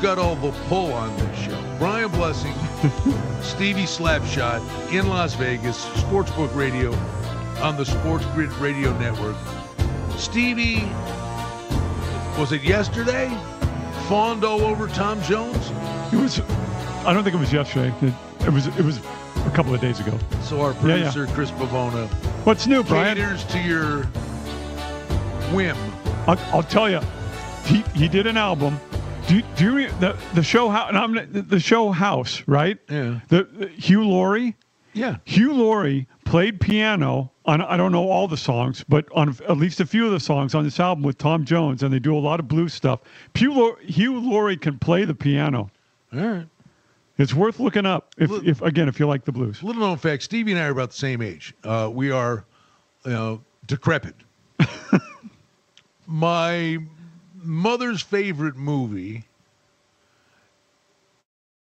got all the pull on this show. Brian Blessing, Stevie Slapshot in Las Vegas, Sportsbook Radio on the Sports Grid Radio Network. Stevie, was it yesterday? Fawned all over Tom Jones? It was. I don't think it was yesterday. It, it was. It was a couple of days ago. So our Yeah, yeah. producer, Chris Pavona, What's new, Brian? caters to your whim. I'll, I'll tell you. He he did an album. Do you, do you re- the the show house? I'm the, show house, right? Yeah. The, the Hugh Laurie. Yeah. Hugh Laurie played piano on I don't know all the songs, but on at least a few of the songs on this album with Tom Jones, and they do a lot of blues stuff. Hugh, Hugh Laurie can play the piano. All right. It's worth looking up if, if again if you like the blues. Little known fact: Stevie and I are about the same age. Uh, we are, you know, decrepit. My mother's favorite movie.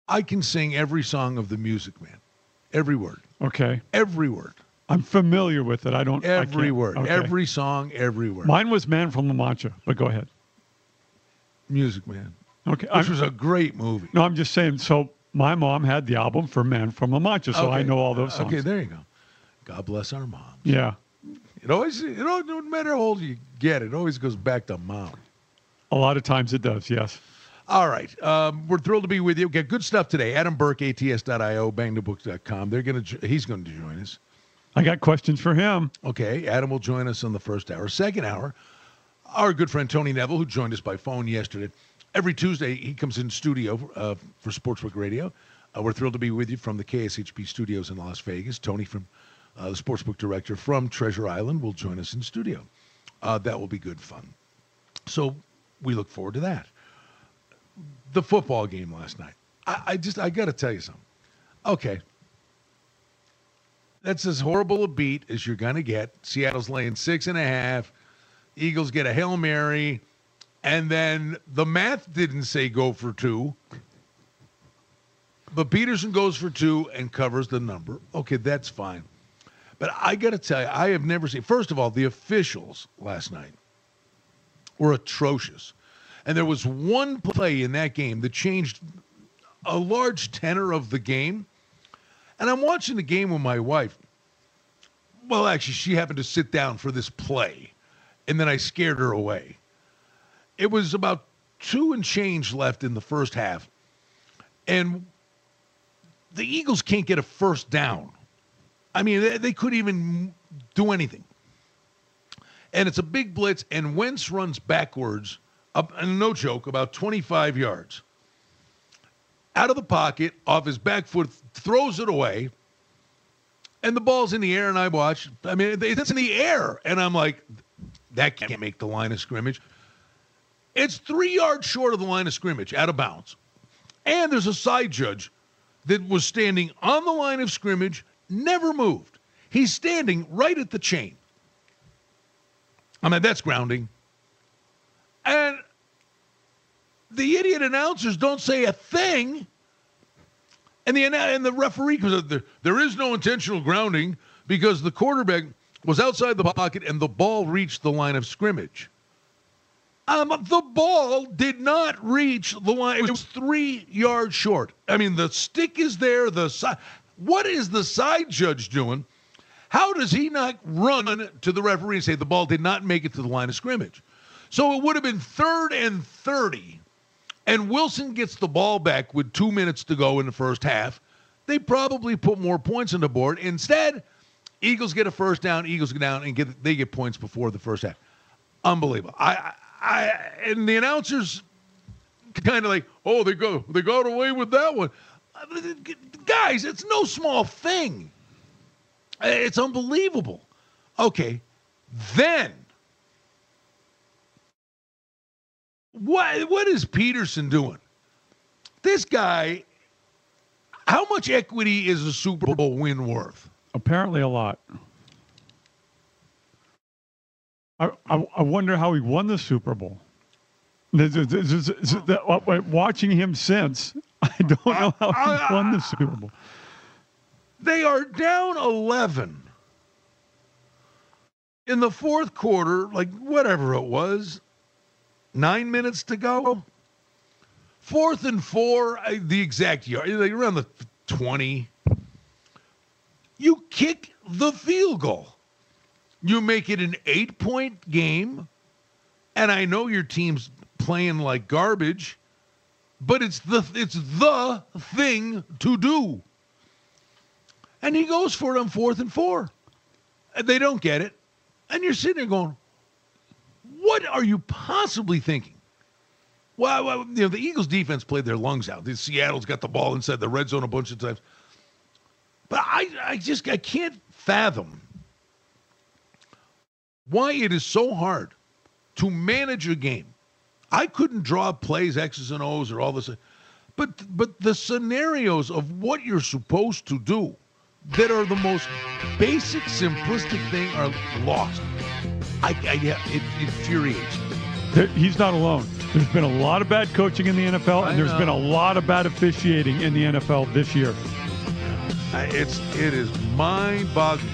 I can sing every song of the Music Man, every word, Okay, every word, I'm familiar with it. I don't I every can't- word, okay. every song, every word. Mine was Man from La Mancha, but go ahead. Music Man, Okay, which I'm, was a great movie. no, I'm just saying. So my mom had the album for Man from La Mancha, so I know all those songs. Okay, there you go. God bless our mom. yeah, It always, you know, no matter how old you get, it always goes back to mom. A lot of times it does. Yes. All right. Um, we're thrilled to be with you. Got good stuff today. Adam Burke, ATS.io, bangthebooks.com. They're to, he's going to join us. I got questions for him. Okay. Adam will join us on the first hour. Second hour, our good friend Tony Neville, who joined us by phone yesterday. Every Tuesday, he comes in studio uh, for Sportsbook Radio. Uh, we're thrilled to be with you from the KSHP studios in Las Vegas. Tony, from uh, the Sportsbook Director from Treasure Island, will join us in studio. Uh, that will be good fun. So we look forward to that. The football game last night. I, I just, I got to tell you something. Okay. That's as horrible a beat as you're going to get. Seattle's laying six and a half. Eagles get a Hail Mary. And then the math didn't say go for two. But Pederson goes for two and covers the number. Okay, that's fine. But I got to tell you, I have never seen, first of all, the officials last night were atrocious. And there was one play in that game that changed a large tenor of the game. And I'm watching the game with my wife. Well, actually, she happened to sit down for this play, and then I scared her away. It was about two and change left in the first half, and the Eagles can't get a first down. I mean, they, they couldn't even do anything. And it's a big blitz, and Wentz runs backwards, up, and no joke, about 25 yards out of the pocket, off his back foot, throws it away, and the ball's in the air. And I watch. I mean, it's in the air, and I'm like, that can't make the line of scrimmage. It's three yards short of the line of scrimmage, out of bounds. And there's a side judge that was standing on the line of scrimmage, never moved. He's standing right at the chain. I mean, that's grounding. And the idiot announcers don't say a thing. And the and the referee comes there, there is no intentional grounding because the quarterback was outside the pocket and the ball reached the line of scrimmage. Um, the ball did not reach the line. It was three yards short. I mean, the stick is there. The side. What is the side judge doing? How does he not run to the referee and say the ball did not make it to the line of scrimmage? So it would have been third and 30 and Wilson gets the ball back with two minutes to go in the first half, they probably put more points on the board. Instead, Eagles get a first down, Eagles go down and get they get points before the first half. Unbelievable. I, I, and the announcers kind of like, oh, they go they got away with that one. Guys, it's no small thing. It's unbelievable. Okay, then What what is Pederson doing? This guy, how much equity is a Super Bowl win worth? Apparently, a lot. I, I, I wonder how he won the Super Bowl. This is- this is- this is- uh, Watching him since, I don't know how he won the Super Bowl. They are down 11 in the fourth quarter, like whatever it was, nine minutes to go. Fourth and four, uh, the exact yard, like around the 20. You kick the field goal. You make it an eight point game. And I know your team's playing like garbage, but it's the it's the thing to do. And he goes for it on fourth and four. And they don't get it. And you're sitting there going, what are you possibly thinking? Well, well, you know, the Eagles defense played their lungs out. The Seattle's got the ball inside the red zone a bunch of times. But I, I just I can't fathom why it is so hard to manage a game. I couldn't draw plays, X's and O's, or all this, but but the scenarios of what you're supposed to do that are the most basic, simplistic thing are lost. I, I yeah, it infuriates me. There- He's not alone. There's been a lot of bad coaching in the NFL, and there's been a lot of bad officiating in the NFL this year. I- It's it is mind-boggling.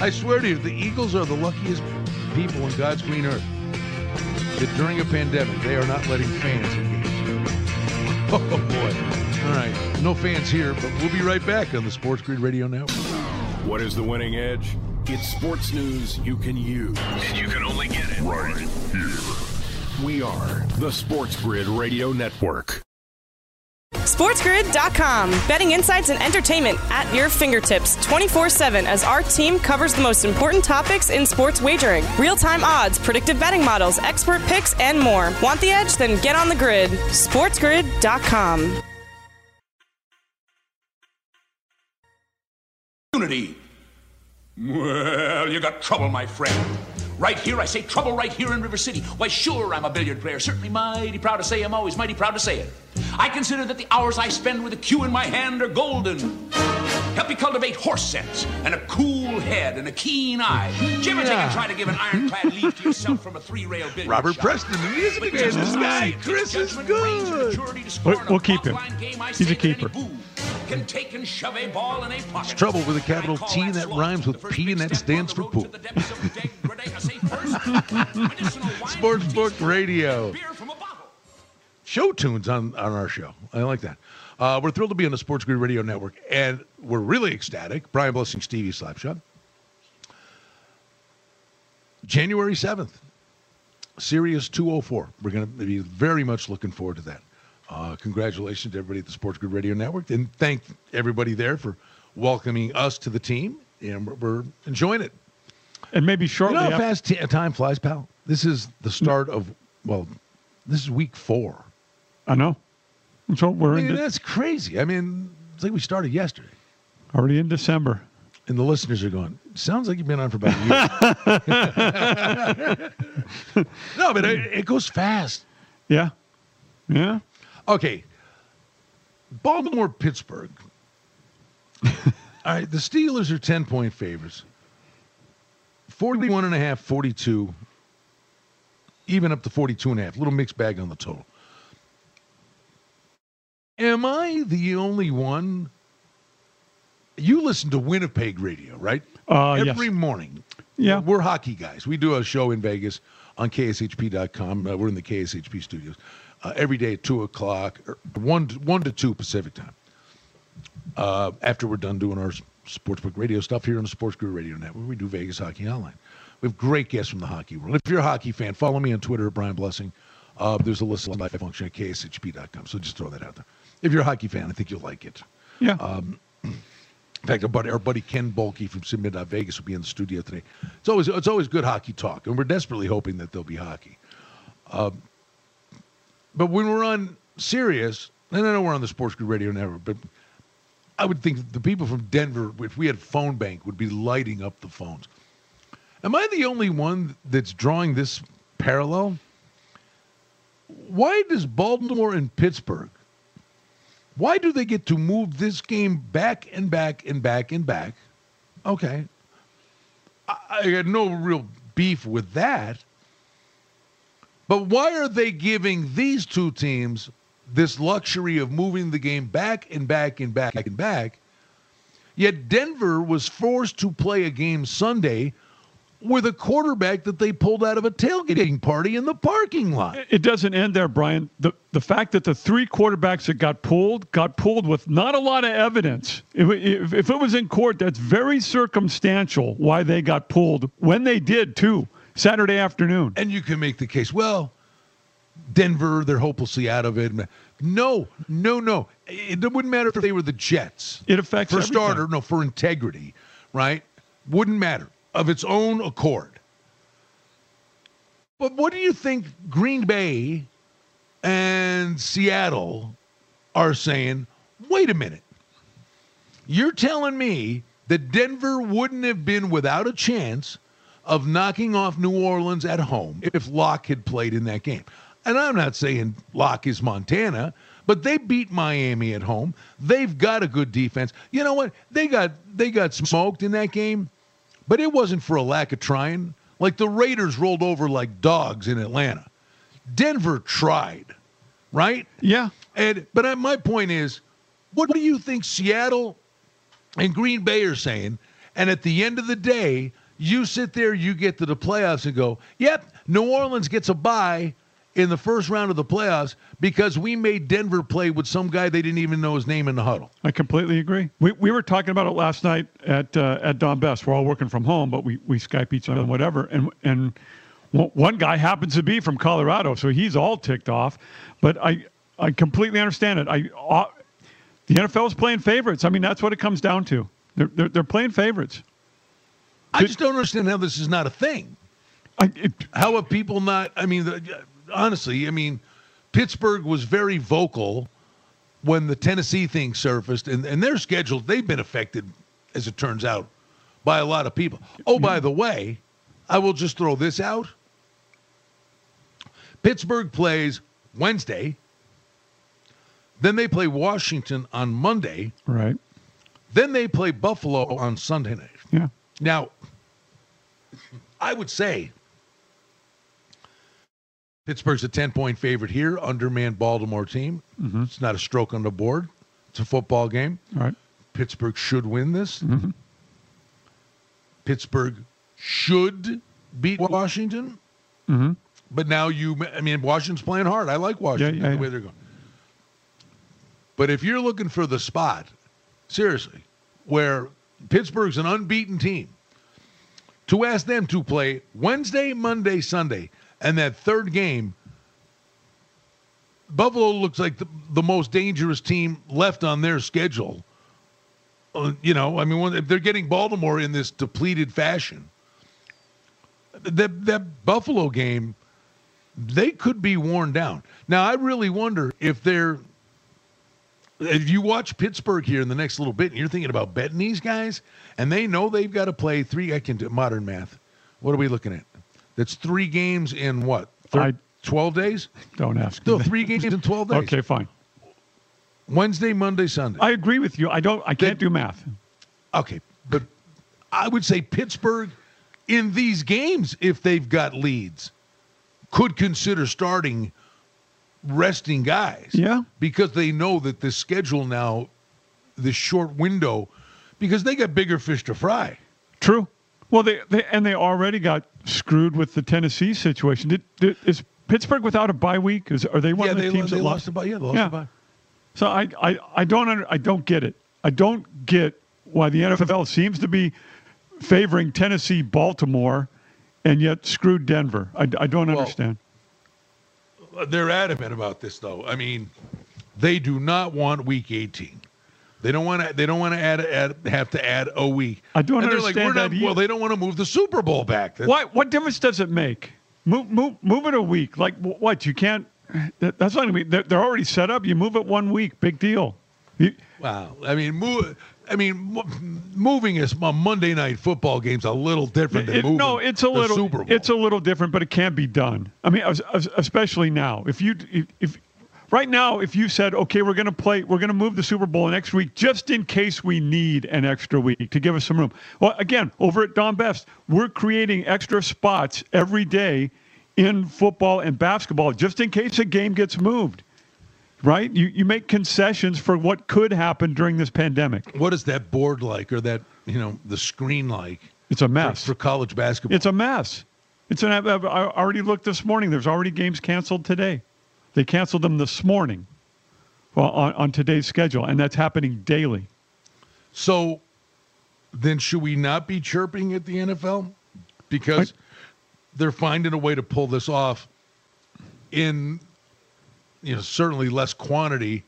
I swear to you, the Eagles are the luckiest people on God's green earth. That during a pandemic, they are not letting fans in. Oh boy! All right, no fans here, but we'll be right back on the Sports Grid Radio Network. What is the winning edge? It's sports news you can use. And you can only get it right here. We are the Sports Grid Radio Network. SportsGrid.com. Betting insights and entertainment at your fingertips 24 7 as our team covers the most important topics in sports wagering real time odds, predictive betting models, expert picks, and more. Want the edge? Then get on the grid. SportsGrid.com. Unity. Well, you got trouble, my friend. Right here, I say trouble right here in River City. Why, sure, I'm a billiard player. Certainly mighty proud to say I'm always mighty proud to say it. I consider that the hours I spend with a cue in my hand are golden. Help me cultivate horse sense and a cool head and a keen eye. Jimmy, you ever take and try to give an ironclad leap to yourself from a three-rail billiard Robert shot? Preston, the music But man, just this guy, Chris is judgment, brains, and good. maturity to score We'll- we'll keep him. game, He's a say that any keeper. Can take and shove a ball in a pocket. It's trouble with a capital T that sloth. rhymes with P and that stands for poop. to the depths of degradation. I say first, medicinal wine Sports Book Radio. beer from a bottle. show tunes on, on our show. I like that. Uh, we're thrilled to be on the Sports Grid Radio Network, and we're really ecstatic. Brian Blessing, Stevie Slapshot. January 7th, Sirius 204. We're going to be very much looking forward to that. Uh, congratulations to everybody at the Sports Grid Radio Network, and thank everybody there for welcoming us to the team, and we're, we're enjoying it. And maybe You shortly know how after, fast t- time flies, pal? This is the start of, well, this is week four. I know. So we're I mean, de- that's crazy. I mean, it's like we started yesterday. already in December. And the listeners are going, sounds like you've been on for about a year. no, but it, it goes fast. Yeah. Yeah. Okay. Baltimore, Pittsburgh. All right. The Steelers are 10 point favorites. 41 and a half, 42, even up to 42 and a half. Little mixed bag on the total. Am I the only one? You listen to Winnipeg radio, right? Uh, yes. Every morning. Yeah. We're hockey guys. We do a show in Vegas on KSHP.com. Uh, we're in the KSHP studios uh, every day at 2 o'clock, or 1, to- 1 to 2 Pacific time. Uh, after we're done doing our sportsbook radio stuff here on the Sports Grid Radio Network, we do Vegas Hockey Online. We have great guests from the hockey world. If you're a hockey fan, follow me on Twitter at Brian Blessing. Uh, there's a list of live function at KSHP.com. So just throw that out there. If you're a hockey fan, I think you'll like it. Yeah. In fact, our buddy, our buddy Ken Boehlke from Sim Midnight Vegas will be in the studio today. It's always it's always good hockey talk, and we're desperately hoping that there'll be hockey. Um, but when we're on Sirius, and I know we're on the Sports Grid Radio Network, but I would think the people from Denver, if we had phone bank, would be lighting up the phones. Am I the only one that's drawing this parallel? why does Baltimore and Pittsburgh? Why do they get to move this game back and back and back and back? Okay, I, I got no real beef with that. But why are they giving these two teams this luxury of moving the game back and back and back and back? Yet Denver was forced to play a game Sunday with a quarterback that they pulled out of a tailgating party in the parking lot. It doesn't end there, Brian. The the fact that the three quarterbacks that got pulled got pulled with not a lot of evidence. If, if, if it was in court, that's very circumstantial why they got pulled when they did too. Saturday afternoon. And you can make the case, well, Denver, they're hopelessly out of it. No, no, no. It wouldn't matter if they were the Jets. It affects for everything. starter, no, for integrity, right? Wouldn't matter of its own accord. But what do you think Green Bay and Seattle are saying? Wait a minute. You're telling me that Denver wouldn't have been without a chance of knocking off New Orleans at home if Lock had played in that game. And I'm not saying Lock is Montana, but they beat Miami at home. They've got a good defense. You know what? They got they got smoked in that game, but it wasn't for a lack of trying. Like the Raiders rolled over like dogs in Atlanta. Denver tried, right? Yeah. And but my point is, what do you think Seattle and Green Bay are saying? And at the end of the day, you sit there, you get to the playoffs and go, yep, New Orleans gets a bye in the first round of the playoffs because we made Denver play with some guy they didn't even know his name in the huddle. I completely agree. We, we were talking about it last night at uh, at Don Best. We're all working from home, but we, we Skype each other and whatever. And and one guy happens to be from Colorado, so he's all ticked off. But I I completely understand it. I uh, the NFL is playing favorites. I mean, that's what it comes down to. They're they're, they're playing favorites. I just don't understand how this is not a thing. I, it, how are people not? I mean, the, honestly, I mean, Pittsburgh was very vocal when the Tennessee thing surfaced, and, and their schedule, they've been affected, as it turns out, by a lot of people. Oh, by the way, I will just throw this out. Pittsburgh plays Wednesday. Then they play Washington on Monday. Right. Then they play Buffalo on Sunday night. Yeah. Now, I would say Pittsburgh's a 10 point favorite here, undermanned Baltimore team. Mm-hmm. It's not a stroke on the board, it's a football game. All right. Pittsburgh should win this. Mm-hmm. Pittsburgh should beat Washington. Mm-hmm. But now you, I mean, Washington's playing hard. I like Washington yeah, yeah, the yeah. way they're going. But if you're looking for the spot, seriously, where Pittsburgh's an unbeaten team, to ask them to play Wednesday, Monday, Sunday, and that third game, Buffalo looks like the, the most dangerous team left on their schedule. Uh, you know, I mean, when, if they're getting Baltimore in this depleted fashion, that that Buffalo game, they could be worn down. Now, I really wonder if they're if you watch Pittsburgh here in the next little bit, and you're thinking about betting these guys, and they know they've got to play three. I can do modern math. What are we looking at? That's three games in what? Thir- I- 12 days? Don't ask. No, three games in 12 days. Okay, fine. Wednesday, Monday, Sunday. I agree with you. I don't. I can't do math. Okay, but I would say Pittsburgh in these games, if they've got leads, could consider starting resting guys. Yeah. Because they know that the schedule now, the short window, because they got bigger fish to fry. True. Well, they, they and they already got screwed with the Tennessee situation. Did, did, is Pittsburgh without a bye week? Is are they one yeah, of the teams that lost the bye. Yeah, they lost Yeah. the bye. So I, I, I don't under, I don't get it. I don't get why the NFL seems to be favoring Tennessee, Baltimore, and yet screwed Denver. I, I don't Well, understand. They're adamant about this, though. I mean, they do not want Week 18. They don't want to. They don't want to add, add have to add a week. I don't and like, understand not, that Well, they don't want to move the Super Bowl back. That's- What what difference does it make? Move move move it a week. Like what? You can't. That, that's not gonna be. They're, they're already set up. You move it one week. Big deal. You- Wow. I mean, move. I mean, mo- moving a a uh, Monday night football game's a little different than It- moving. no, it's a the little Super Bowl. it's a little different, but it can't be done. I mean, es- es- especially now. If you if, if right now, if you said, okay, we're going to play, we're going to move the Super Bowl next week, just in case we need an extra week to give us some room. Well, again, over at Don Best, we're creating extra spots every day in football and basketball, just in case a game gets moved. Right? You you make concessions for what could happen during this pandemic. What is that board like, or that you know the screen like It's a mess. for college basketball? It's a mess. It's an. i've already looked this morning. There's already games canceled today. They canceled them this morning, well, on, on today's schedule, and that's happening daily. So then should we not be chirping at the NFL? Because they're finding a way to pull this off in you know certainly less quantity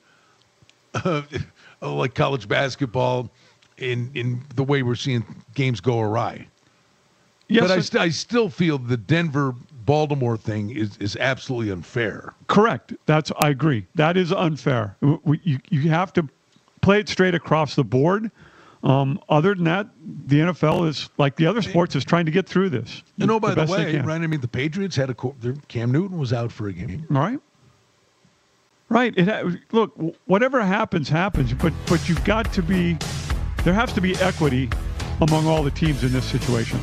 uh, like college basketball in in the way we're seeing games go awry. Yes, but I, st- I still feel the Denver Baltimore thing is, is absolutely unfair. correct. That's I agree. That is unfair. We- You you have to play it straight across the board. Um, other than that, the NFL is like the other sports is trying to get through this. And oh, by the, they way, right? I mean, the Patriots had a Cam Newton was out for a game. All right. Right. It look, whatever happens, happens. But but you've got to be. There has to be equity among all the teams in this situation.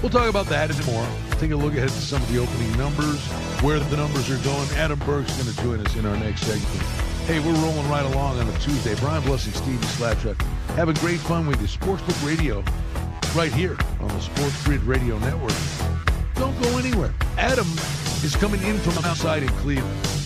We'll talk about that and more. Take a look ahead at some of the opening numbers, where the numbers are going. Adam Burke's going to join us in our next segment. Hey, we're rolling right along on a Tuesday. Brian Blessing, Stevie Slapshot, having great fun with you. Sportsbook Radio, right here on the Sports Grid Radio Network. Don't go anywhere. Adam is coming in from outside in Cleveland.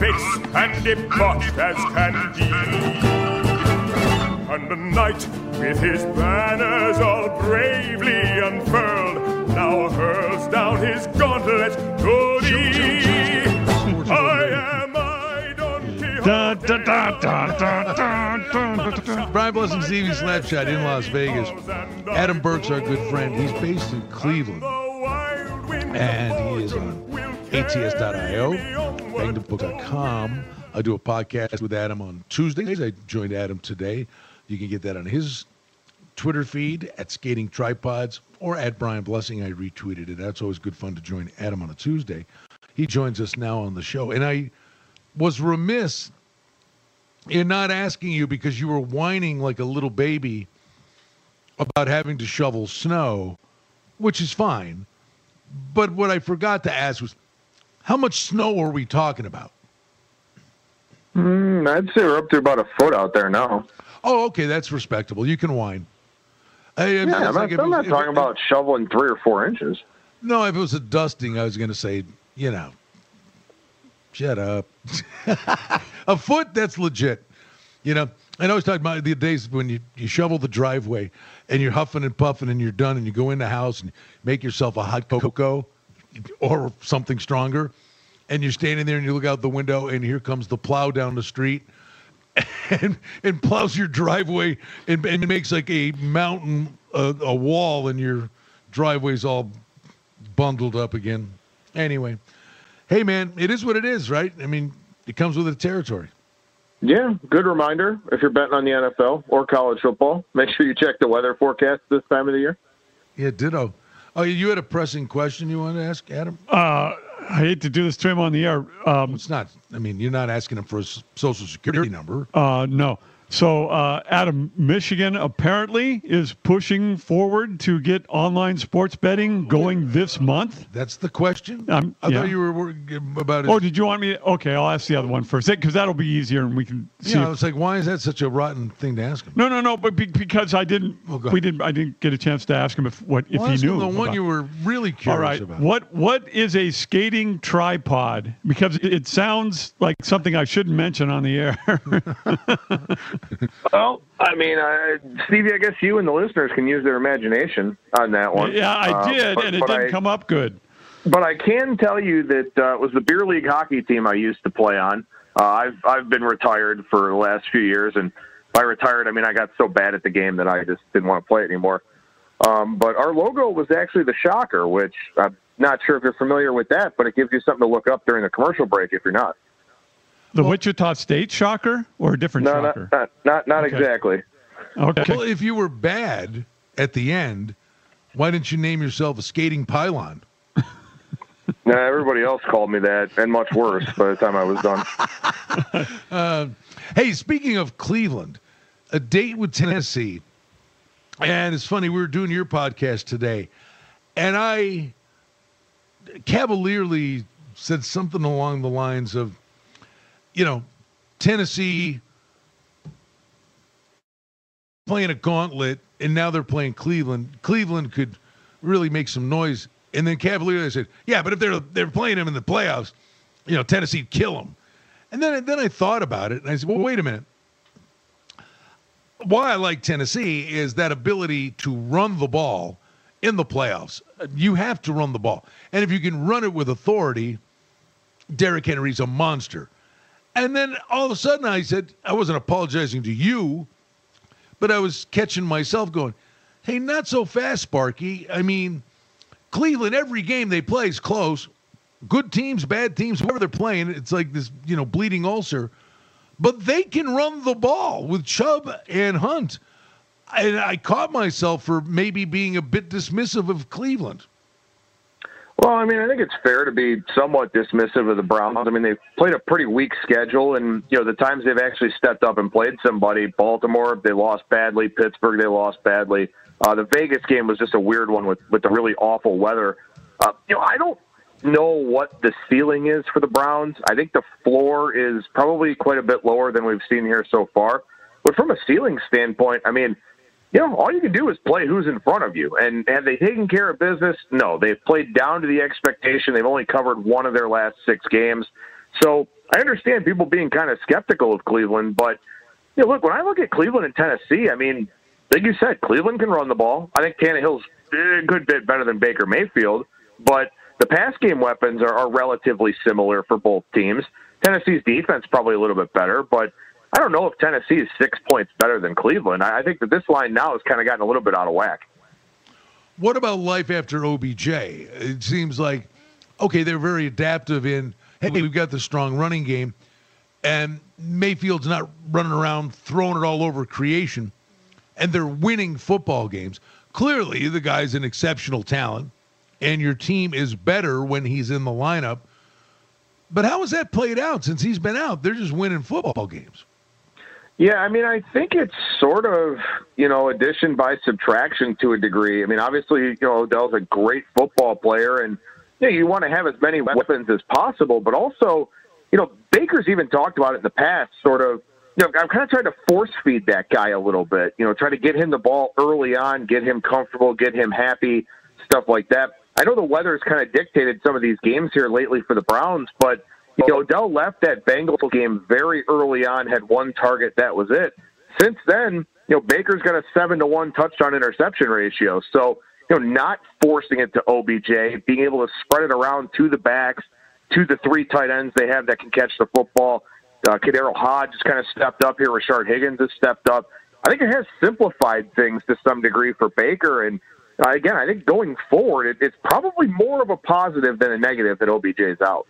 base and depart as can be. And the knight, with his banners all bravely unfurled, now hurls down his gauntlet to thee. I am I, Don Quixote. Brian Blessing, Stevie Slapshot in Las Vegas. Adam Burke's our good friend. He's based in Cleveland. And he is on ats.io, bangthebook.com. I do a podcast with Adam on Tuesdays. I joined Adam today. You can get that on his Twitter feed at Skating Tripods or at Brian Blessing. I retweeted it. That's always good fun to join Adam on a Tuesday. He joins us now on the show. And I was remiss in not asking you because you were whining like a little baby about having to shovel snow, which is fine. But what I forgot to ask was, how much snow are we talking about? Mm, I'd say we're up to about a foot out there now. Oh, okay, that's respectable. You can whine. I, Yeah, I'm like not, I'm was- not talking it- about shoveling three or four inches. No, if it was a dusting, I was going to say, you know, shut up. a foot, that's legit. You know, and I was talking about the days when you, you shovel the driveway and you're huffing and puffing and you're done and you go in the house and make yourself a hot cocoa or something stronger. And you're standing there and you look out the window and here comes the plow down the street and, and plows your driveway and, and makes like a mountain, uh, a wall and your driveway's all bundled up again. Anyway, hey man, it is what it is, right? I mean, it comes with the territory. Yeah, good reminder. If you're betting on the NFL or college football, make sure you check the weather forecast this time of the year. Yeah, ditto. Oh, you had a pressing question you wanted to ask, Adam? Uh, I hate to do this to him on the air. Um, It's not. I mean, you're not asking him for a social security number. uh, no, So, uh, Adam, Michigan apparently is pushing forward to get online sports betting going this month. That's the question. Um, I yeah. thought you were worried about it. Oh, did you want me? Okay, I'll ask the other one first because that'll be easier and we can see. yeah, I was like, why is that such a rotten thing to ask him? no, no, no. But be, because I didn't, Well, go we didn't. I didn't get a chance to ask him if what if he knew. the one about- you were really curious right. about. What what is a skating tripod? Because it, it sounds like something I shouldn't mention on the air. Well, I mean, uh, Stevie, I guess you and the listeners can use their imagination on that one. yeah, I Uh, did, but- and it didn't I- come up good. But I can tell you that uh, it was the beer league hockey team I used to play on. Uh, I've I've been retired for the last few years, and by retired I mean I got so bad at the game that I just didn't want to play it anymore. Um, but our logo was actually the Shocker, which I'm not sure if you're familiar with that, but it gives you something to look up during the commercial break if you're not. The Wichita State Shocker or a different No, not Shocker? not not, not Okay. exactly. okay. Well, if you were bad at the end, why didn't you name yourself a skating pylon? No, everybody else called me that, and much worse by the time I was done. Um, hey, speaking of Cleveland, a date with Tennessee. And it's funny, we were doing your podcast today, and I cavalierly said something along the lines of, you know, Tennessee playing a gauntlet, and now they're playing Cleveland. Cleveland could really make some noise. And then cavalierly I said, yeah, but if they're they're playing them in the playoffs, you know, Tennessee'd kill them. And then then I thought about it, and I said, well, wait a minute. Why I like Tennessee is that ability to run the ball in the playoffs. You have to run the ball, and if you can run it with authority, Derrick Henry's a monster. And then all of a sudden, I said, I wasn't apologizing to you, but I was catching myself going, hey, not so fast, Sparky. I mean, Cleveland, every game they play is close. Good teams, bad teams, whoever they're playing, it's like this, you know, bleeding ulcer. But they can run the ball with Chubb and Hunt. And I caught myself for maybe being a bit dismissive of Cleveland. Well, I mean, I think it's fair to be somewhat dismissive of the Browns. I mean, they've played a pretty weak schedule, and you know the times they've actually stepped up and played somebody. Baltimore, they lost badly. Pittsburgh, they lost badly. Uh, the Vegas game was just a weird one with with the really awful weather. Uh, you know, I don't know what the ceiling is for the Browns. I think the floor is probably quite a bit lower than we've seen here so far. But from a ceiling standpoint, I mean, you know, all you can do is play who's in front of you. And have they taken care of business? No, they've played down to the expectation. They've only covered one of their last six games. So I understand people being kind of skeptical of Cleveland, but you know, look, when I look at Cleveland and Tennessee, I mean, like you said, Cleveland can run the ball. I think Tannehill's a good bit better than Baker Mayfield, but the pass game weapons are, are relatively similar for both teams. Tennessee's defense probably a little bit better, but I don't know if Tennessee is six points better than Cleveland. I think that this line now has kind of gotten a little bit out of whack. What about life after OBJ? It seems like, okay, they're very adaptive in, hey, we've got the strong running game, and Mayfield's not running around throwing it all over creation, and they're winning football games. Clearly, the guy's an exceptional talent, and your team is better when he's in the lineup. But how has that played out since he's been out? They're just winning football games. Yeah, I mean, I think it's sort of, you know, addition by subtraction to a degree. I mean, obviously, you know, Odell's a great football player, and you, know, you want to have as many weapons as possible, but also, you know, Baker's even talked about it in the past, sort of, you know, I'm kind of trying to force feed that guy a little bit, you know, try to get him the ball early on, get him comfortable, get him happy, stuff like that. I know the weather's kind of dictated some of these games here lately for the Browns, but you know, Odell left that Bengals game very early on, had one target, that was it. Since then, you know, Baker's got a seven to one touchdown interception ratio. So, you know, not forcing it to OBJ, being able to spread it around to the backs, to the three tight ends they have that can catch the football. Uh, KhaDarel Hodge has kind of stepped up here. Rashard Higgins has stepped up. I think it has simplified things to some degree for Baker. And uh, again, I think going forward, it, it's probably more of a positive than a negative that OBJ is out.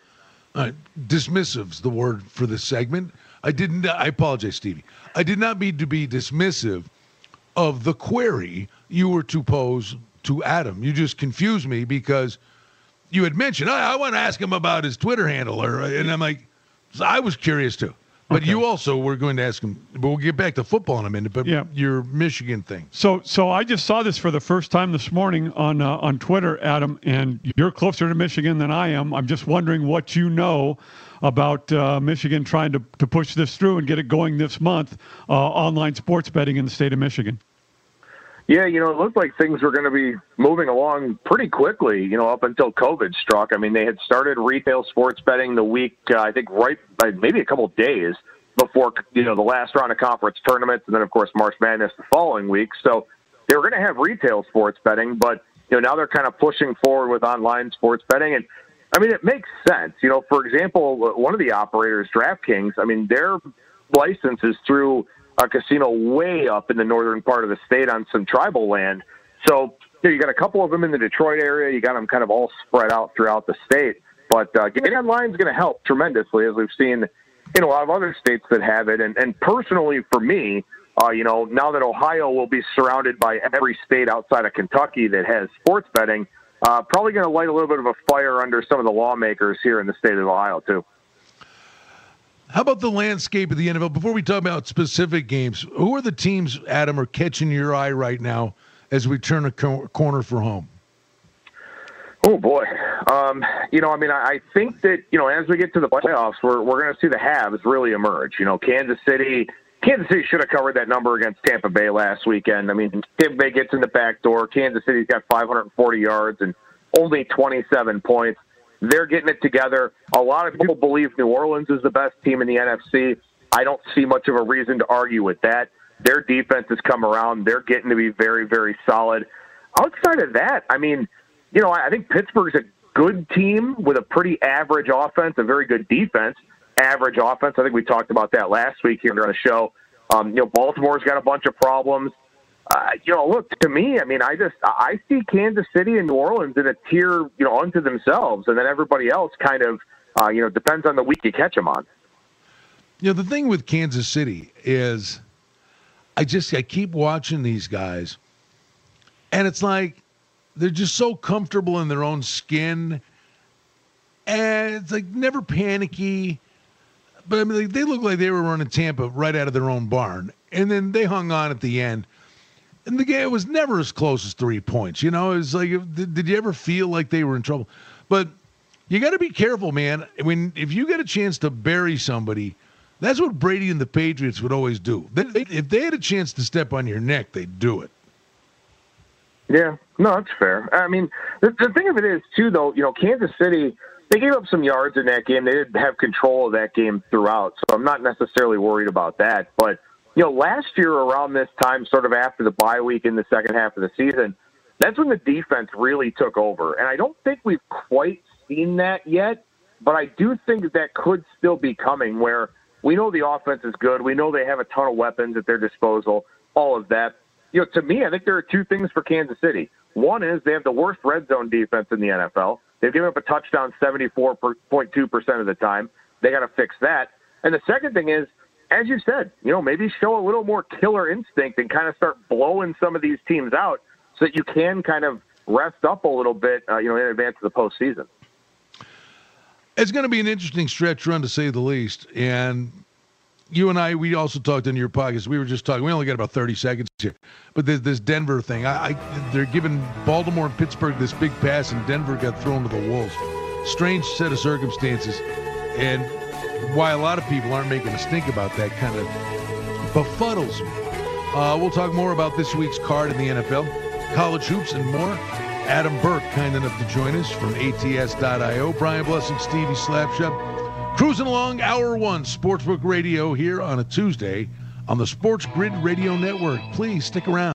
Uh, dismissive's the word for this segment. I didn't. I apologize, Stevie. I did not mean to be dismissive of the query you were to pose to Adam. You just confused me because you had mentioned I, I want to ask him about his Twitter handle, or and I'm like, I was curious too. But Okay. you also were going to ask him. But we'll get back to football in a minute. But Yeah. your Michigan thing. So, so I just saw this for the first time this morning on uh, on Twitter, Adam, and you're closer to Michigan than I am. I'm just wondering what you know about uh, Michigan trying to, to push this through and get it going this month. Uh, online sports betting in the state of Michigan. Yeah, you know, it looked like things were going to be moving along pretty quickly, you know, up until COVID struck. I mean, they had started retail sports betting the week, uh, I think, right by maybe a couple days before, you know, the last round of conference tournaments. And then, of course, March Madness the following week. So they were going to have retail sports betting, but, you know, now they're kind of pushing forward with online sports betting. And, I mean, it makes sense. You know, for example, one of the operators, DraftKings, I mean, their license is through a casino way up in the northern part of the state on some tribal land. So you, know, you got a couple of them in the Detroit area. You got them kind of all spread out throughout the state. But uh, getting online is going to help tremendously, as we've seen in a lot of other states that have it. And, and personally, for me, uh, you know, now that Ohio will be surrounded by every state outside of Kentucky that has sports betting, uh, probably going to light a little bit of a fire under some of the lawmakers here in the state of Ohio, too. How about the landscape of the NFL? Before we talk about specific games, who are the teams, Adam, are catching your eye right now as we turn a cor- corner for home? Oh boy, um, you know, I mean, I, I think that you know, as we get to the playoffs, we're we're going to see the halves really emerge. You know, Kansas City, Kansas City should have covered that number against Tampa Bay last weekend. I mean, Tampa Bay gets in the back door. Kansas City's got 540 yards and only 27 points. They're getting it together. A lot of people believe New Orleans is the best team in the NFC. I don't see much of a reason to argue with that. Their defense has come around. They're getting to be very, very solid. Outside of that, I mean, you know, I think Pittsburgh's a good team with a pretty average offense, a very good defense, average offense. I think we talked about that last week here on the show. Um, you know, Baltimore's got a bunch of problems. Uh, you know, look to me. I mean, I just I see Kansas City and New Orleans in a tier, you know, unto themselves, and then everybody else kind of, uh, you know, depends on the week you catch them on. You know, the thing with Kansas City is I just I keep watching these guys and it's like they're just so comfortable in their own skin and it's like never panicky. But I mean, they look like they were running Tampa right out of their own barn, and then they hung on at the end. And the game was never as close as three points. You know, it's like, did, did you ever feel like they were in trouble? But you got to be careful, man. When if you get a chance to bury somebody, that's what Brady and the Patriots would always do. They, they- if they had a chance to step on your neck, they'd do it. Yeah, no, that's fair. I mean, the, the thing of it is, too, though, you know, Kansas City, they gave up some yards in that game. They didn't have control of that game throughout, so I'm not necessarily worried about that. But, you know, last year around this time, sort of after the bye week in the second half of the season, that's when the defense really took over. And I don't think we've quite seen that yet, but I do think that that could still be coming where we know the offense is good. We know they have a ton of weapons at their disposal, all of that you know, to me, I think there are two things for Kansas City. One is they have the worst red zone defense in the NFL. They've given up a touchdown 74.2% of the time. They got to fix that. And the second thing is, as you said, you know, maybe show a little more killer instinct and kind of start blowing some of these teams out so that you can kind of rest up a little bit, uh, you know, in advance of the postseason. It's going to be an interesting stretch run to say the least. And you and I, we also talked in your podcast. We were just talking. We only got about thirty seconds here, but this, this Denver thing. I, I, they're giving Baltimore and Pittsburgh this big pass, and Denver got thrown to the wolves. Strange set of circumstances, and why a lot of people aren't making a stink about that kind of befuddles me. Uh, we'll talk more about this week's card in the NFL, college hoops, and more. Adam Burke, kind enough to join us from ATS.io. Brian Blessing, Stevie Slapshot. Cruising along, hour one, Sportsbook Radio here on a Tuesday on the Sports Grid Radio Network. Please stick around.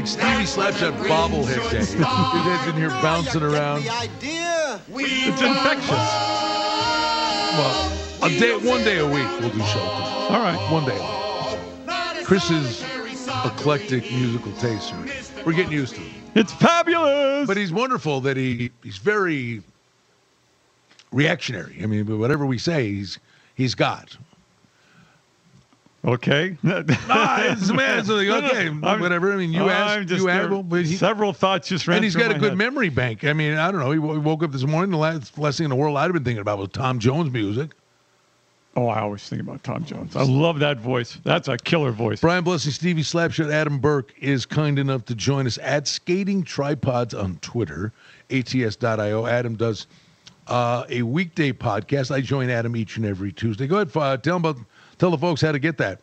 like Stevie Slapshot bobblehead day. His head's in here bouncing around. We've It's infectious. Well, A day, one day a week we'll do Shelton. All right. One day a week. Chris's eclectic musical taste. We're getting used to it. It's fabulous. But he's wonderful that he he's very reactionary. I mean, whatever we say, he's he's got. Okay. ah, it's, man, it's like, okay, I'm- whatever. I mean, you asked, just you asked, well, he, several thoughts just ran and he's got a good head. memory bank. I mean, I don't know. He wo- woke up this morning. The last, last thing in the world I'd have been thinking about was Tom Jones music. Oh, I always think about Tom Jones. I love that voice. That's a killer voice. Brian Blessing, Stevie Slapshot, Adam Burke is kind enough to join us at Skating Tripods on Twitter, ats.io. Adam does uh, a weekday podcast. I join Adam each and every Tuesday. Go ahead, uh, him about, tell the folks how to get that.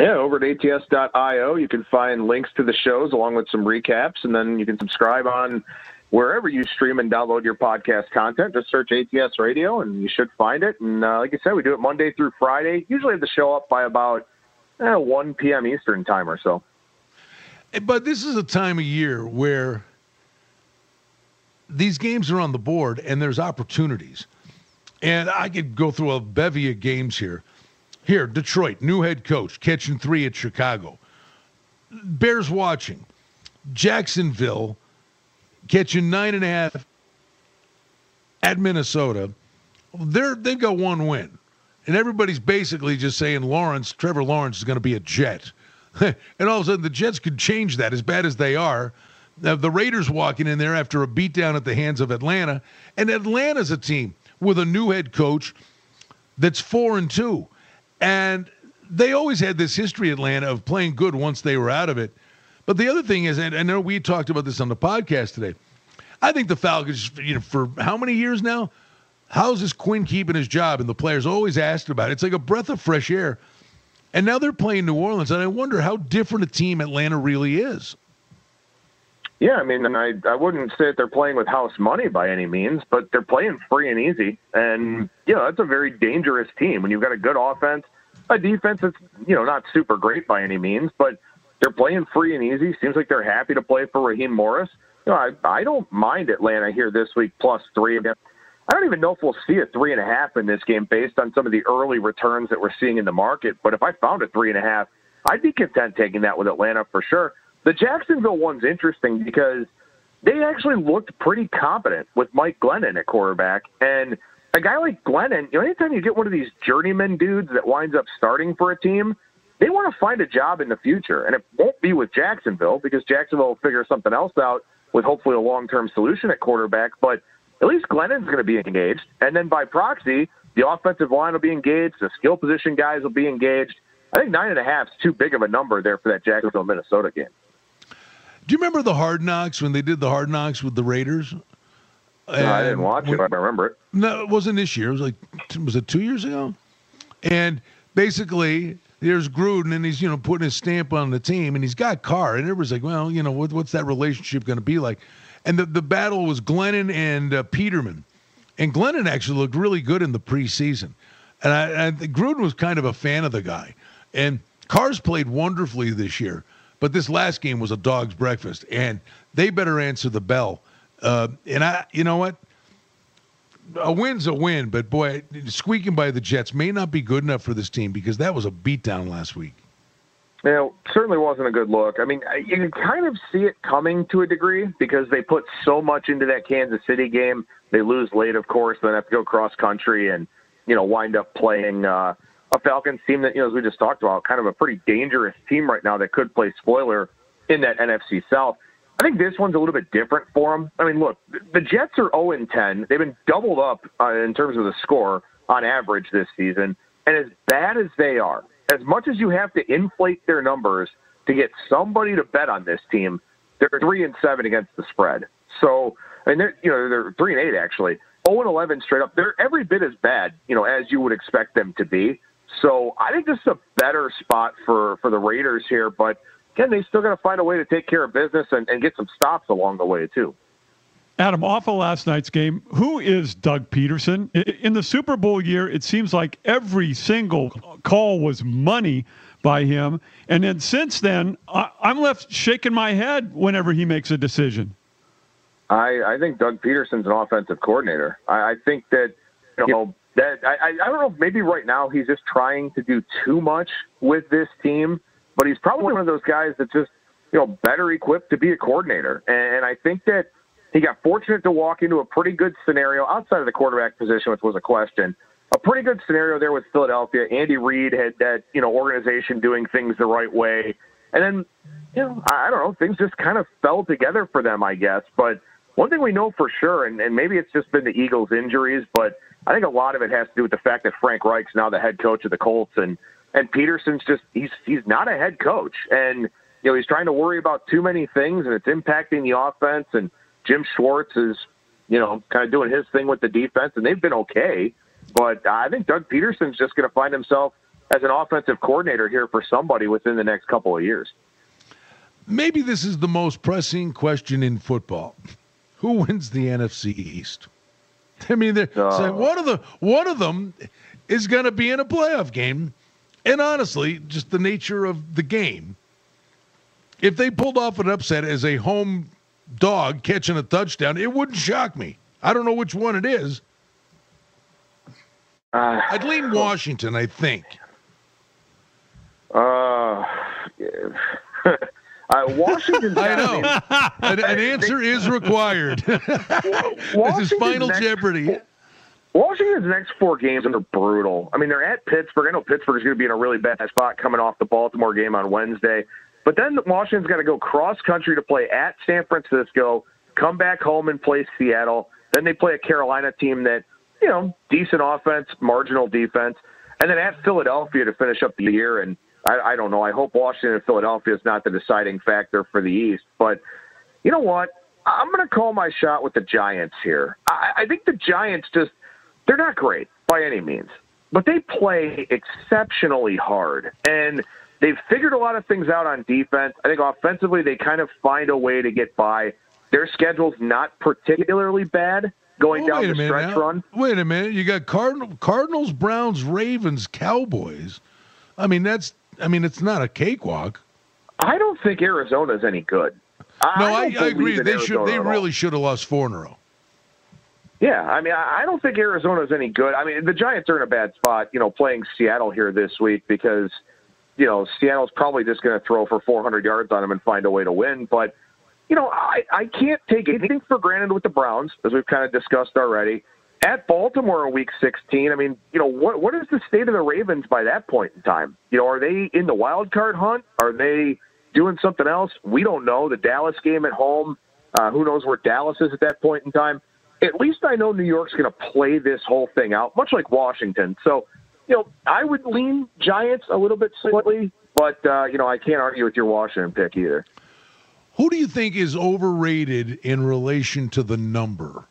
Yeah, over at ats.io, you can find links to the shows along with some recaps, and then you can subscribe on wherever you stream and download your podcast content. Just search ATS Radio, and you should find it. And uh, like I said, we do it Monday through Friday. Usually have the show up by about eh, 1 p.m. Eastern time or so. But this is a time of year where these games are on the board and there's opportunities. And I could go through a bevy of games here. Here, Detroit, new head coach, catching three at Chicago. Bears watching. Jacksonville catching nine and a half at Minnesota. They're they've got one win. And everybody's basically just saying Lawrence, Trevor Lawrence is going to be a Jet. and all of a sudden the Jets could change that as bad as they are. Now, the Raiders walking in there after a beatdown at the hands of Atlanta. And Atlanta's a team with a new head coach that's four and two. And they always had this history, Atlanta, of playing good once they were out of it. But the other thing is, and I know we talked about this on the podcast today. I think the Falcons, you know, for how many years now? How's this Quinn keeping his job? And the players always asked about it. It's like a breath of fresh air. And now they're playing New Orleans, and I wonder how different a team Atlanta really is. Yeah, I mean, I I wouldn't say that they're playing with house money by any means, but they're playing free and easy, and you know that's a very dangerous team when you've got a good offense, a defense that's you know not super great by any means, but they're playing free and easy. Seems like they're happy to play for Raheem Morris. You know, I I don't mind Atlanta here this week plus three. I don't even know if we'll see a three and a half in this game based on some of the early returns that we're seeing in the market. But if I found a three and a half, I'd be content taking that with Atlanta for sure. The Jacksonville one's interesting because they actually looked pretty competent with Mike Glennon at quarterback. And a guy like Glennon, you know, anytime you get one of these journeyman dudes that winds up starting for a team, they want to find a job in the future. And it won't be with Jacksonville because Jacksonville will figure something else out with hopefully a long term solution at quarterback. But at least Glennon's going to be engaged. And then by proxy, the offensive line will be engaged, the skill position guys will be engaged. I think nine and a half is too big of a number there for that Jacksonville Minnesota game. Do you remember the Hard Knocks when they did the Hard Knocks with the Raiders? No, I didn't watch when- it. I remember it. No, it wasn't this year. It was like, was it two years ago? And basically, there's Gruden, and he's you know putting his stamp on the team, and he's got Carr, and everybody's like, well, you know, what, what's that relationship going to be like? And the the battle was Glennon and uh, Peterman, and Glennon actually looked really good in the preseason, and I, I Gruden was kind of a fan of the guy, and Carr's played wonderfully this year, but this last game was a dog's breakfast, and they better answer the bell. Uh, and I, you know what? a win's a win, but boy, squeaking by the Jets may not be good enough for this team because that was a beatdown last week. You certainly wasn't a good look. I mean, you can kind of see it coming to a degree because they put so much into that Kansas City game. They lose late, of course, then have to go cross country and, you know, wind up playing uh, a Falcons team that, you know, as we just talked about, kind of a pretty dangerous team right now that could play spoiler in that NFC South. I think this one's a little bit different for them. I mean, look, the Jets are 0 10. They've been doubled up uh, in terms of the score on average this season. And as bad as they are, as much as you have to inflate their numbers to get somebody to bet on this team, they're 3 and 7 against the spread. So, and they're, you know, they're 3 and 8 actually. 0 and 11 straight up. They're every bit as bad, you know, as you would expect them to be. So I think this is a better spot for, for the Raiders here, but again, they still got to find a way to take care of business and, and get some stops along the way too. Adam, off of last night's game, who is Doug Pederson? In the Super Bowl year, it seems like every single call was money by him. And then since then, I- I'm left shaking my head whenever he makes a decision. I, I think Doug Pederson's an offensive coordinator. I, I think that you know that I, I don't know. Maybe right now he's just trying to do too much with this team, but he's probably one of those guys that's just you know better equipped to be a coordinator. And I think that he got fortunate to walk into a pretty good scenario outside of the quarterback position, which was a question. A pretty good scenario there with Philadelphia. Andy Reid had that you know organization doing things the right way, and then you know I don't know things just kind of fell together for them, I guess. But one thing we know for sure, and, and maybe it's just been the Eagles' injuries, but I think a lot of it has to do with the fact that Frank Reich's now the head coach of the Colts, and and Pederson's just he's he's not a head coach, and you know he's trying to worry about too many things, and it's impacting the offense. And Jim Schwartz is you know kind of doing his thing with the defense, and they've been okay, but I think Doug Pederson's just going to find himself as an offensive coordinator here for somebody within the next couple of years. Maybe this is the most pressing question in football. Who wins the NFC East? I mean, they're saying one of the one of them is going to be in a playoff game, and honestly, just the nature of the game. If they pulled off an upset as a home dog catching a touchdown, it wouldn't shock me. I don't know which one it is. Uh, I'd lean Washington, I think. uh, uh, Washington. I know. An, an answer is required. this is Final next- Jeopardy. Washington's next four games are brutal. I mean, they're at Pittsburgh. I know Pittsburgh's going to be in a really bad spot coming off the Baltimore game on Wednesday. But then Washington's got to go cross country to play at San Francisco, come back home and play Seattle. Then they play a Carolina team that, you know, decent offense, marginal defense. And then at Philadelphia to finish up the year. And I, I don't know. I hope Washington and Philadelphia is not the deciding factor for the East. But you know what? I'm going to call my shot with the Giants here. I, I think the Giants just, they're not great by any means, but they play exceptionally hard. And they've figured a lot of things out on defense. I think offensively, they kind of find a way to get by. Their schedule's not particularly bad going Oh, down the minute stretch now. run. Wait a minute. You got Cardinal, Cardinals, Browns, Ravens, Cowboys. I mean, that's. I mean, it's not a cakewalk. I don't think Arizona's any good. No, I, I, I agree. They should. They really should have lost four in a row. Yeah, I mean, I I don't think Arizona's any good. I mean, the Giants are in a bad spot, you know, playing Seattle here this week because, you know, Seattle's probably just going to throw for 400 yards on them and find a way to win. But, you know, I, I can't take anything for granted with the Browns, as we've kind of discussed already. At Baltimore in Week 16, I mean, you know, what what is the state of the Ravens by that point in time? You know, are they in the wild card hunt? Are they doing something else? We don't know. The Dallas game at home, uh, who knows where Dallas is at that point in time? At least I know New York's going to play this whole thing out, much like Washington. So, you know, I would lean Giants a little bit slightly, but uh, you know, I can't argue with your Washington pick either. Who do you think is overrated in relation to the number?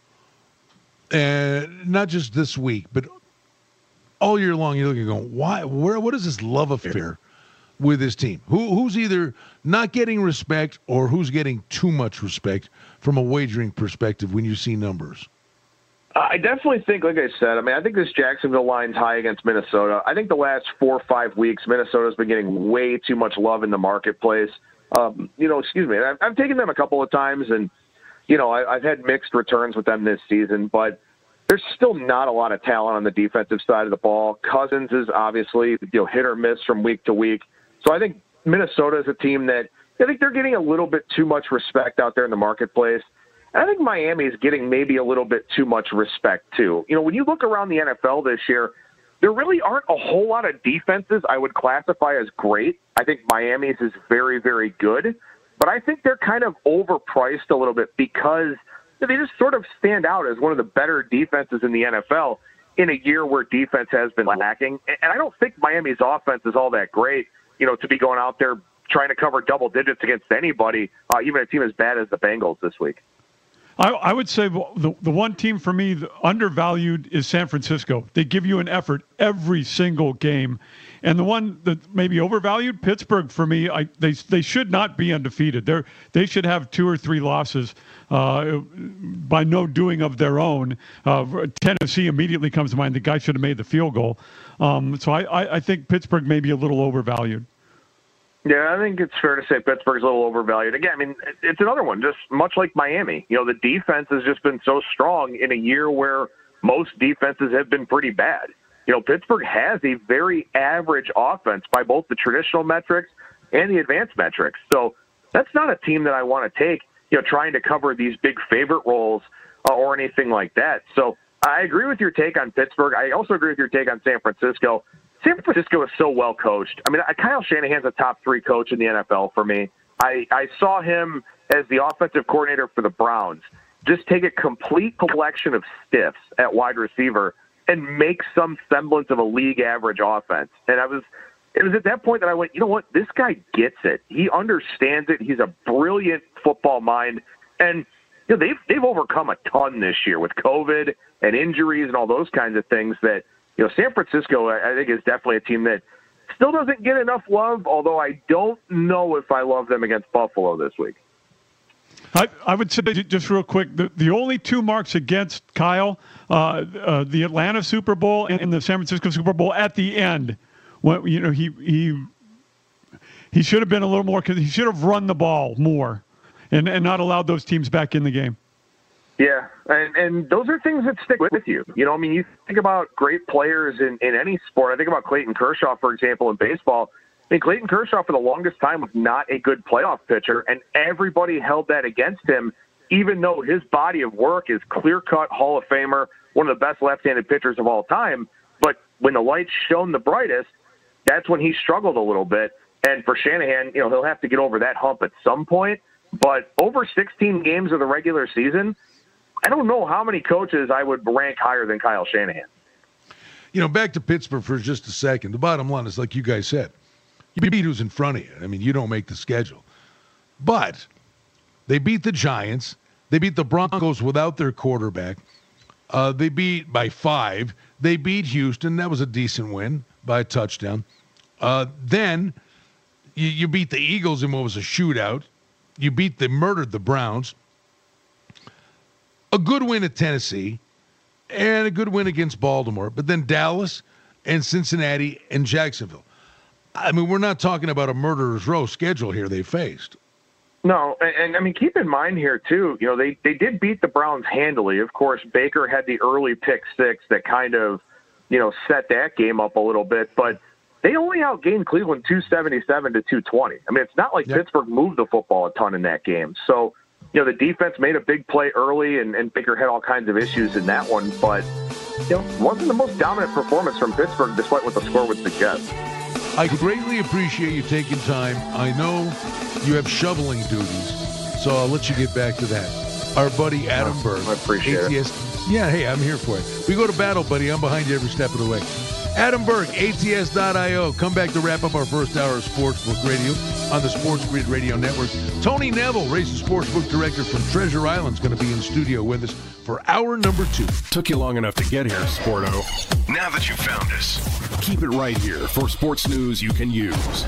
And not just this week, but all year long. You're looking, going, why? Where? What is this love affair with this team? Who, who's either not getting respect or who's getting too much respect from a wagering perspective when you see numbers? I definitely think, like I said, I mean, I think this Jacksonville line's high against Minnesota. I think the last four or five weeks, Minnesota's been getting way too much love in the marketplace. Um, you know, excuse me. I've, I've taken them a couple of times, and you know, I, I've had mixed returns with them this season, but there's still not a lot of talent on the defensive side of the ball. Cousins is obviously you know hit or miss from week to week. So I think Minnesota is a team that I think they're getting a little bit too much respect out there in the marketplace. And I think Miami is getting maybe a little bit too much respect too. You know, when you look around the NFL this year, there really aren't a whole lot of defenses I would classify as great. I think Miami's is very, very good, but I think they're kind of overpriced a little bit because they just sort of stand out as one of the better defenses in the NFL in a year where defense has been lacking. And I don't think Miami's offense is all that great, you know, to be going out there trying to cover double digits against anybody, uh, even a team as bad as the Bengals this week. I, I would say the, the one team for me undervalued is San Francisco. They give you an effort every single game, and the one that maybe overvalued Pittsburgh for me. I, they they should not be undefeated. They they should have two or three losses uh, by no doing of their own. Uh, Tennessee immediately comes to mind. The guy should have made the field goal. Um, so I, I, I think Pittsburgh may be a little overvalued. Yeah, I think it's fair to say Pittsburgh's a little overvalued. Again, I mean, it's another one, just much like Miami. You know, the defense has just been so strong in a year where most defenses have been pretty bad. You know, Pittsburgh has a very average offense by both the traditional metrics and the advanced metrics. So that's not a team that I want to take, you know, trying to cover these big favorite roles uh, or anything like that. So I agree with your take on Pittsburgh. I also agree with your take on San Francisco. San Francisco is so well coached. I mean, Kyle Shanahan's a top three coach in the NFL for me. I, I saw him as the offensive coordinator for the Browns just take a complete collection of stiffs at wide receiver and make some semblance of a league average offense. And I was it was at that point that I went, you know what, this guy gets it. He understands it. He's a brilliant football mind. And you know, they've they've overcome a ton this year with COVID and injuries and all those kinds of things that, you know, San Francisco I think is definitely a team that still doesn't get enough love, although I don't know if I love them against Buffalo this week. I, I would say just real quick, the, the only two marks against Kyle, uh, uh, the Atlanta Super Bowl and, and the San Francisco Super Bowl at the end, when you know he he he should have been a little more. He should have run the ball more, and and not allowed those teams back in the game. Yeah, and and those are things that stick with you. You know, I mean, you think about great players in in any sport. I think about Clayton Kershaw, for example, in baseball I mean, Clayton Kershaw for the longest time was not a good playoff pitcher, and everybody held that against him, even though his body of work is clear cut Hall of Famer, one of the best left handed pitchers of all time. But when the lights shone the brightest, that's when he struggled a little bit. And for Shanahan, you know, he'll have to get over that hump at some point. But over 16 games of the regular season, I don't know how many coaches I would rank higher than Kyle Shanahan. You know, back to Pittsburgh for just a second. The bottom line is, like you guys said, you beat who's in front of you. I mean, you don't make the schedule. But they beat the Giants. They beat the Broncos without their quarterback. Uh, they beat by five. They beat Houston. That was a decent win by a touchdown. Uh, then you, you beat the Eagles in what was a shootout. You beat the murdered the Browns. A good win at Tennessee, and a good win against Baltimore. But then Dallas and Cincinnati and Jacksonville. I mean, we're not talking about a murderer's row schedule here they faced. No, and, and I mean, keep in mind here too. You know, they they did beat the Browns handily. Of course, Baker had the early pick six that kind of, you know, set that game up a little bit, but they only outgained Cleveland 277 to 220. I mean, it's not like yep. Pittsburgh moved the football a ton in that game. So, you know, the defense made a big play early, and, and Baker had all kinds of issues in that one, but you know, wasn't the most dominant performance from Pittsburgh, despite what the score would suggest. I greatly appreciate you taking time. I know you have shoveling duties, so I'll let you get back to that. Our buddy Adam Burke. I appreciate ATS, it. Yeah, hey, I'm here for it. We go to battle, buddy. I'm behind you every step of the way. Adam Burke, ATS.io. Come back to wrap up our first hour of Sportsbook Radio on the Sports Grid Radio Network. Tony Neville, Racing Sportsbook Director from Treasure Island, is going to be in studio with us for hour number two. Took you long enough to get here, Sporto. Now that you've found us, keep it right here for sports news you can use.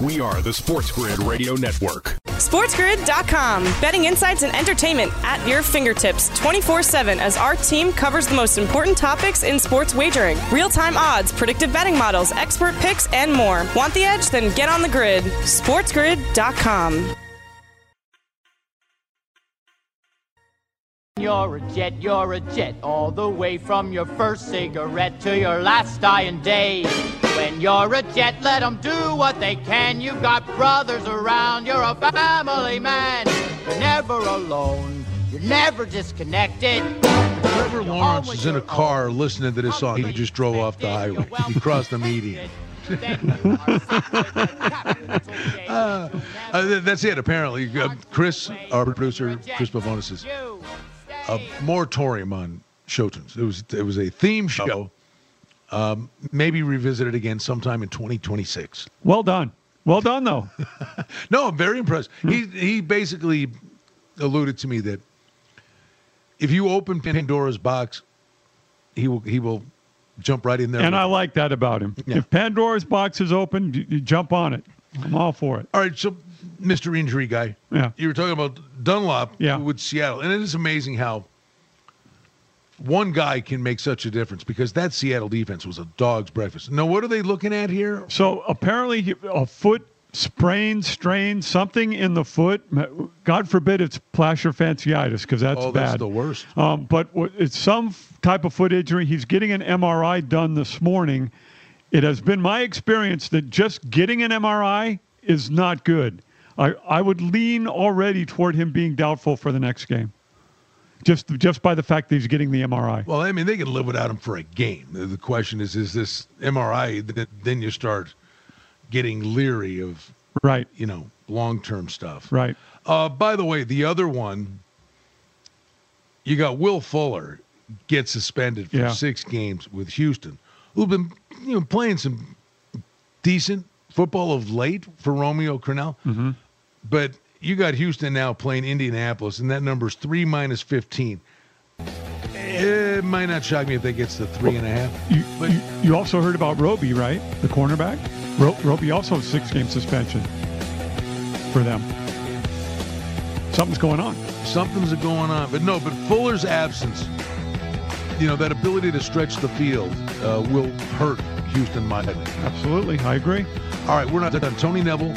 We are the Sports Grid Radio Network. SportsGrid.com. Betting insights and entertainment at your fingertips 24 7 as our team covers the most important topics in sports wagering real time odds, predictive betting models, expert picks, and more. Want the edge? Then get on the grid. SportsGrid.com. You're a jet, you're a jet, all the way from your first cigarette to your last dying day. When you're a jet, let them do what they can. You've got brothers around, you're a family man. Never alone, you're never disconnected. Trevor Lawrence is in a car listening to this song. He just drove off the highway. He crossed the median. uh, uh, that's it, apparently. Uh, Chris, our producer, Chris Pavonis, says a moratorium on show tunes. It was it was a theme show. Um, maybe revisit it again sometime in 2026. Well done. Well done, though. no, I'm very impressed. He he basically alluded to me that if you open Pandora's box, he will he will jump right in there. And I like that about him. Yeah. If Pandora's box is open, you, you jump on it. I'm all for it. All right, so Mr. Injury Guy. Yeah. You were talking about Dunlap yeah. with Seattle. And it is amazing how one guy can make such a difference because that Seattle defense was a dog's breakfast. Now, what are they looking at here? So apparently, a foot sprain, strain, something in the foot. God forbid it's plantar fasciitis because that's oh, bad. that's the worst. Um, but it's some type of foot injury. He's getting an MRI done this morning. It has been my experience that just getting an MRI is not good. I, I would lean already toward him being doubtful for the next game. Just just by the fact that he's getting the MRI. Well, I mean, they can live without him for a game. The the question is, is this MRI? Then you start getting leery of, Right, you know, long term stuff. right. Uh, by the way, the other one, you got Will Fuller get suspended for Yeah. six games with Houston, who've been you know playing some decent football of late for Romeo Crennel, Mm-hmm. But you got Houston now playing Indianapolis, and that number's three minus fifteen. It might not shock me if that gets to three and a half. You, But- you, you also heard about Roby, right? The cornerback. Ro- Roby also has six game suspension for them. Something's going on. Something's going on, but no. But Fuller's absence, you know, that ability to stretch the field uh, will hurt Houston mightily. Absolutely, I agree. All right, we're not done. Tony Neville,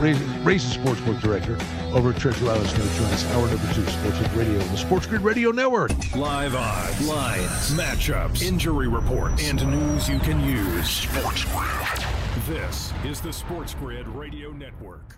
race, race and sportsbook director over at Treasure Island Snow joins hour number two, Sports Grid Radio, the Sports Grid Radio Network. Live odds, lines, matchups, injury reports, and news you can use. Sports Grid. This is the Sports Grid Radio Network.